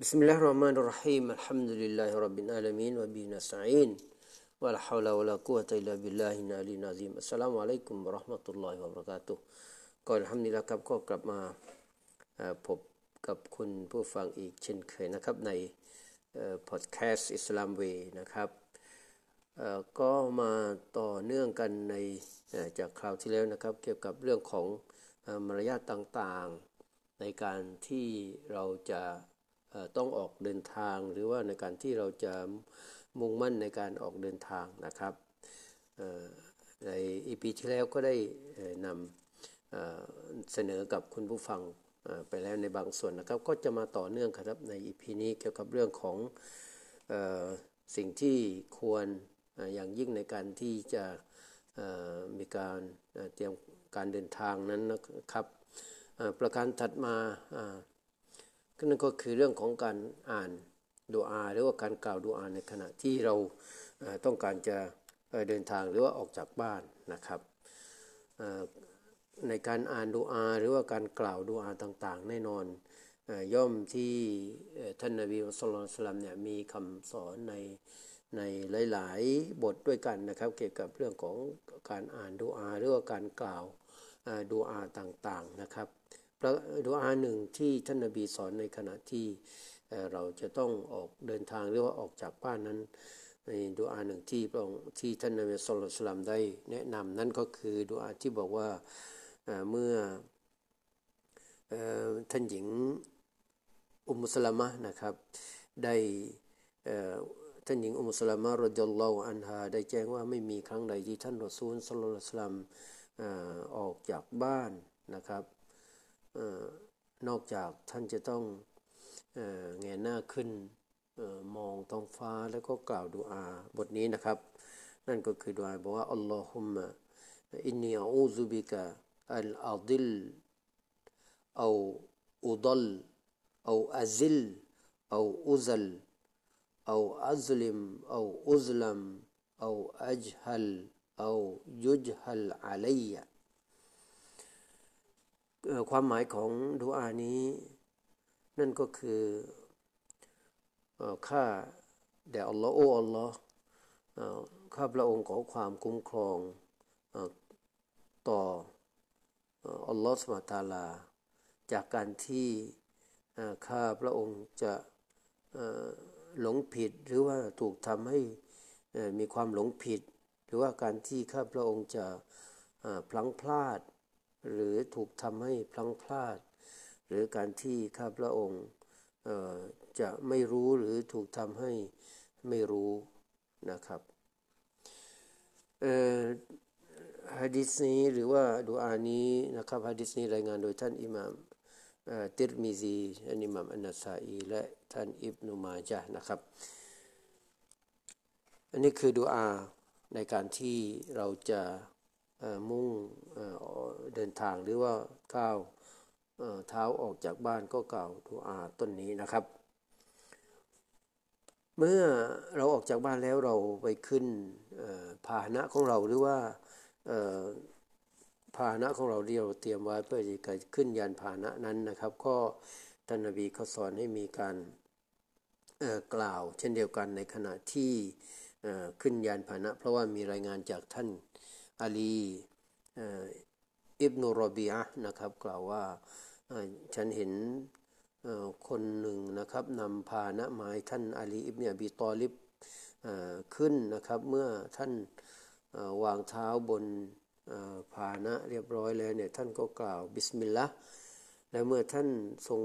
بسم الله الرحمن الرحيم الحمد لله رب العالمين وبه نستعين ولا حول ولا قوة إلا بالله العلي العظيم السلام عليكم ورحمة الله وبركاتهก่อนทำนี้แล้วครับก็กลับมาพบกับคุณผู้ฟังอีกเช่นเคยนะครับในพอดแคสต์อิสลามเวนะครับก็มาต่อเนื่องกันในจากคราวที่แล้วนะครับ เกี่ยวกับเรื่องของมารยาทต่างๆ ในการที่เราจะ ต้องออกเดินทาง หรือว่าในการที่เราจะมุ่งมั่นในการออกเดินทางนะครับในอีพีที่แล้วก็ได้นำเสนอกับคุณผู้ฟังไปแล้วในบางส่วนนะครับ ก็จะมาต่อเนื่องครับในอีพีนี้เกี่ยวกับเรื่องของสิ่งที่ควรอย่างยิ่งในการที่จะมีการเตรียมการเดินทางนั้นนะครับประการถัดมา นั่นก็คือเรื่องของการอ่านดูอาหรือว่าการกล่าวดูอาในขณะที่เราต้องการจะเดินทางหรือว่าออกจากบ้านนะครับในการอ่านดูอาหรือว่าการกล่าวดูอาต่างๆ แน่นอนย่อมที่ท่านนบีมุสลิมเนี่ยมีคำสอนในในหลาย ๆ บทด้วยกันนะครับ เกี่ยวกับเรื่องของการอ่านดูอาหรือว่าการกล่าวดูอาต่างๆนะครับ พระดูอาหนึ่งที่ท่านนบีสอนในขณะที่เราจะต้องออกเดินทางหรือว่าออกจากบ้านนั้น ในดูอาหนึ่งที่พระองค์ที่ท่านนบีสุลต่านได้แนะนำนั่นก็คือดูอาที่บอกว่าเมื่อท่านหญิงอุมุสลามะนะครับได้ท่านหญิงอุมุสลามะรดิลลอฮอันฮาได้แจ้งว่าไม่มีครั้งใดที่ท่านรอซูลสุลต่านออกจากบ้านนะครับ นอกจากท่านจะต้องเงยหน้าขึ้นมองท้องฟ้าแล้วก็กล่าวดูอาบทนี้นะครับ นั่นก็คือดูอาบอกว่าอัลลอฮุมะอินนีอูซุบิกะอัลอาดิลเอาอุดลเอาอัซิลเอาอุซลเอาอัซลิมเอาอุซลัมเอาอัจฮัลเอายุจฮัลอะลัย ความหมายของดูอานี้ นั่นก็คือข้าแด่อัลลอฮ์โอ้อัลลอฮ์ข้าพระองค์ขอความคุ้มครองต่ออัลลอฮ์สมาตาลา จากการที่ข้าพระองค์จะหลงผิดหรือว่าถูกทำให้มีความหลงผิด หรือว่าการที่ข้าพระองค์จะพลั้งพลาด หรือถูกทำให้พลั้งพลาด หรือการที่ข้าพระองค์จะไม่รู้หรือถูกทำให้ไม่รู้นะครับฮะดิษนี้หรือว่าดูอานี้นะครับฮะดิษนี้รายงานโดยท่านอิหม่ามติรมิซีอันอิหม่ามอันนัสาอีและท่านอิบนุมาจานะครับ อันนี้คือดูอาในการที่เราจะ มุ่งเดินทางหรือว่าก้าวเท้าออกจากบ้านก็กล่าวดูอาต้นนี้นะครับ เมื่อเราออกจากบ้านแล้วเราไปขึ้นพาหนะของเราหรือว่าพาหนะของเราที่เราเตรียมไว้เพื่อจะขึ้นยานพาหนะนั้นนะครับ ก็ท่านนบีเขาสอนให้มีการกล่าว เช่นเดียวกันในขณะที่ขึ้นยานพาหนะ เพราะว่ามีรายงานจากท่าน อาลีอิบนุรบีอะนะครับ กล่าวว่าฉันเห็นคนหนึ่งนะครับนำพานะหมายท่านอาลีอิบเนอบีตอลิบขึ้นนะครับ เมื่อท่านวางเท้าบนพานะเรียบร้อยแล้วเนี่ยท่านก็กล่าวบิสมิลลาห์และเมื่อท่านทรง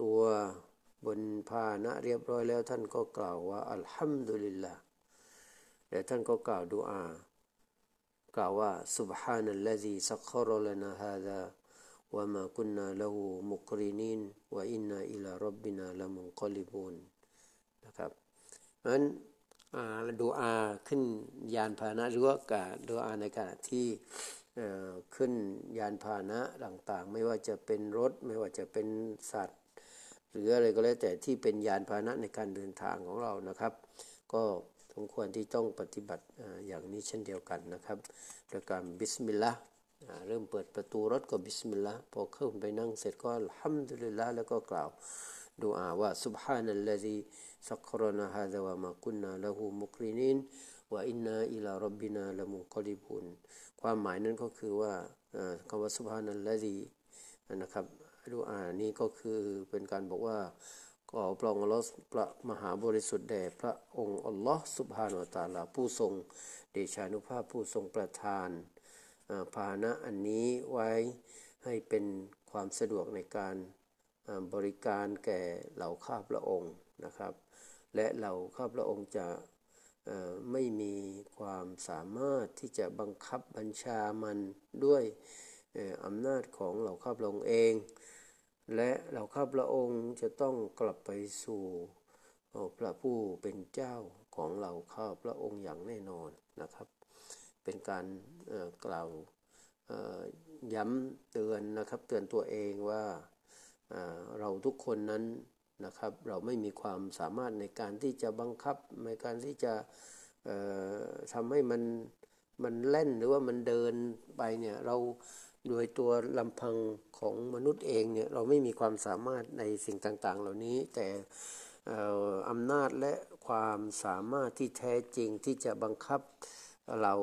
ตัวบนพานะเรียบร้อยแล้วท่านก็กล่าวว่าอัลฮัมดุลิลลาห์และท่านก็กล่าวดูอา กล่าวว่า سبحان الذي سخر لنا هذا وما كنا له مقرنين وإنا إلى ربنا لمنقلبون นะครับนั้นดูอาขึ้นยานพาหนะหรือว่าการดูอาในขณะที่ขึ้นยานพาหนะต่างๆ ไม่ว่าจะเป็นรถไม่ว่าจะเป็นสัตว์ หรืออะไรก็แล้วแต่ที่เป็นยานพาหนะในการเดินทางของเรานะครับ ก็ สมควรที่ต้องปฏิบัติอย่างนี้เช่นเดียวกันนะครับโดยการบิสมิลลาห์เริ่มเปิดประตูรถก็บิสมิลลาห์พอเข้าไปนั่งเสร็จก็ฮัมดุลิลละแล้วก็กล่าวดูอาว่าسبحان الذي سخر لنا هذا وما كنا له مقرنين وإنا إلى ربنا لمنقلبون ความหมายนั้นก็คือว่าคำว่า سبحان الذي นะครับดูอานี้ก็คือเป็นการบอกว่า ขอพระองค์อัลลอฮ์พระมหาบริสุทธิ์แด่พระองค์อัลลอฮ์สุบฮานาตาลาผู้ทรงเดชานุภาพผู้ทรงประทานภาณะอันนี้ไว้ให้เป็นความสะดวกในการบริการแก่เหล่าข้าพระองค์นะครับ และเหล่าข้าพระองค์จะไม่มีความสามารถที่จะบังคับบัญชามันด้วยอำนาจของเหล่าข้าพระองค์เอง และเหล่าข้าพระองค์จะต้องกลับไปสู่พระผู้เป็นเจ้าของเหล่าข้าพระองค์อย่างแน่นอนนะครับ เป็นการกล่าวย้ำเตือนนะครับเตือนตัวเองว่าเราทุกคนนั้นนะครับเราไม่มีความสามารถในการที่จะบังคับในการที่จะทำให้มันมันเล่นหรือว่ามันเดินไปเนี่ยเรา โดยตัวลำพังของมนุษย์เองเนี่ยเราไม่มีความสามารถในสิ่งต่างๆ เหล่านี้แต่อำนาจและความสามารถที่แท้จริงที่จะบังคับเรา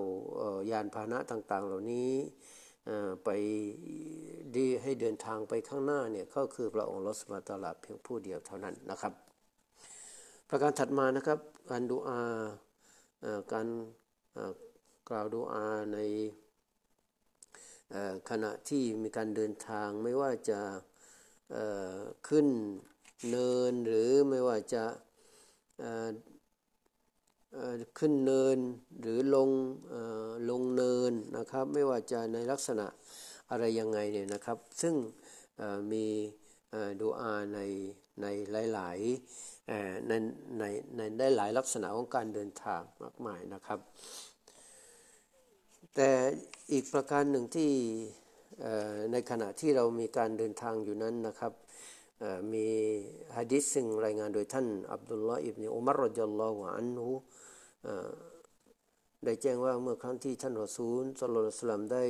ยานพาหนะต่างๆ เหล่านี้ไปดีให้เดินทางไปข้างหน้าเนี่ยก็คือพระองค์ลอสมาตลาเพียงผู้เดียวเท่านั้นนะครับ ประการถัดมานะครับการดูอาการกล่าวดูอาใน ขณะที่มีการเดินทางไม่ว่าจะขึ้นเนินหรือไม่ว่าจะขึ้นเนินหรือลงลงเนินนะครับ ไม่ว่าจะในลักษณะอะไรยังไงเนี่ยนะครับ ซึ่งมีดูอาในในหลายๆในในในได้หลายลักษณะของการเดินทางมากมายนะครับ แต่อีกประการหนึ่งที่ในขณะที่เรามีการเดินทางอยู่นั้นนะครับมีฮะดิษซึ่งรายงานโดยท่านอับดุลลอฮ์อิบเนอุมารรดิยัลลอฮุอันฮุได้แจ้งว่าเมื่อครั้งที่ท่านรอซูลสุลสลัมได้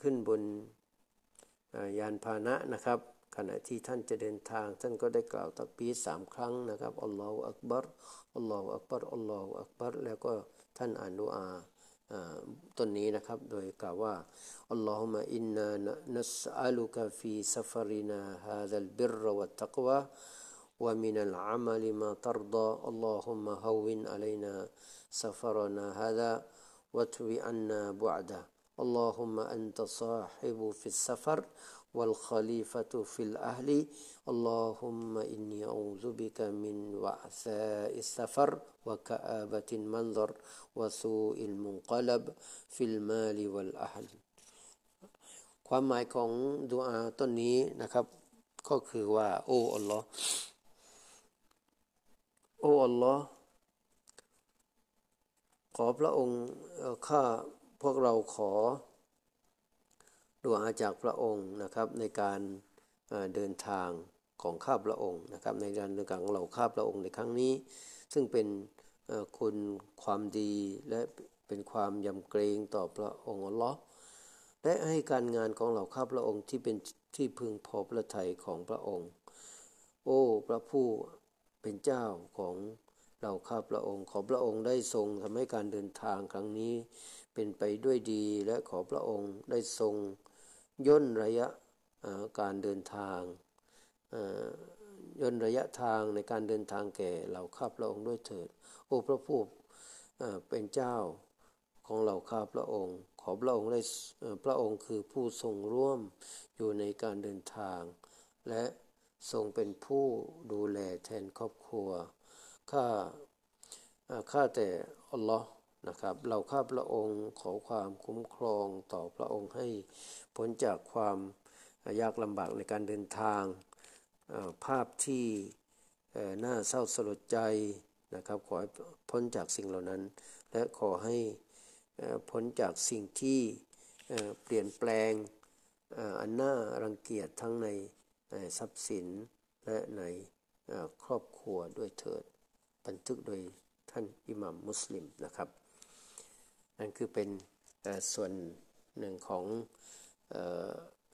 ขึ้นบนยานพาหนะนะครับ ขณะที่ท่านจะเดินทาง ท่านก็ได้กล่าวตักบีสามครั้งนะครับอัลลอฮฺอักบัรอัลลอฮฺอักบัรอัลลอฮฺอักบัรแล้วก็ ท่านอ่านดูอาต้นนี้นะครับ โดยกล่าวว่าอัลลอฮุมะอินนานัสอัลุกะฟีซัฟรินาฮาดัลบิรวัตตักวะ ومن العمل ما ترضى اللهم هون علينا سفرنا هذا واتوي عنا بعده اللهم أنت صاحب في السفر والخليفة في الأهل اللهم إني أعوذ بك من وعثاء السفر وكآبة المنظر وسوء المنقلب في المال والأهل ความหมายของดูอาต้นนี้นะครับ ก็คือว่าโอ้อัลลอฮ์โอ้อัลลอฮ์ขอพระองค์ข้าพวกเราขอ ดูอาจากพระองค์นะครับในการเดินทางของข้าพระองค์นะครับในการเดินทางของเราข้าพระองค์ในครั้งนี้ ซึ่งเป็นคุณความดีและเป็นความยำเกรงต่อพระองค์อัลลอฮ์และให้การงานของเราข้าพระองค์ที่เป็นที่พึงพอพระทัยของพระองค์ โอ้พระผู้เป็นเจ้าของเราข้าพระองค์ ขอพระองค์ได้ทรงทำให้การเดินทางครั้งนี้ เป็นไปด้วยดีและขอพระองค์ได้ทรง ย่นระยะการเดินทางย่นระยะทางในการเดินทางแก่เราข้าพระองค์ด้วยเถิด โอ้พระผู้เป็นเจ้าของเราข้าพระองค์ ขอพระองค์ได้พระองค์คือผู้ทรงร่วมอยู่ในการเดินทาง และทรงเป็นผู้ดูแลแทนครอบครัว ข้าข้าแต่อัลลอฮ์ นะครับ เราข้าพระองค์ขอความคุ้มครองต่อพระองค์ให้พ้นจากความยากลำบากในการเดินทาง ภาพที่น่าเศร้าสลดใจนะครับขอให้พ้นจากสิ่งเหล่านั้น และขอให้พ้นจากสิ่งที่เปลี่ยนแปลงอันน่ารังเกียจทั้งในทรัพย์สินและในครอบครัวด้วยเถิด บันทึกโดยท่านอิหมัมมุสลิมนะครับ นั่นคือเป็นส่วนหนึ่งของ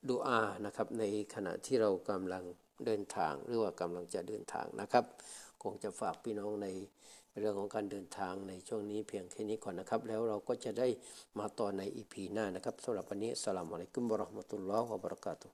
ดูอานะครับในขณะที่เรากำลังเดินทาง หรือว่ากำลังจะเดินทางนะครับ คงจะฝากพี่น้องในเรื่องของการเดินทางในช่วงนี้เพียงแค่นี้ก่อนนะครับ แล้วเราก็จะได้มาต่อในอีพีหน้านะครับสำหรับวันนี้สลามอะลัยกุมวะราะห์มะตุลลอฮ์วะบะเราะกาตุ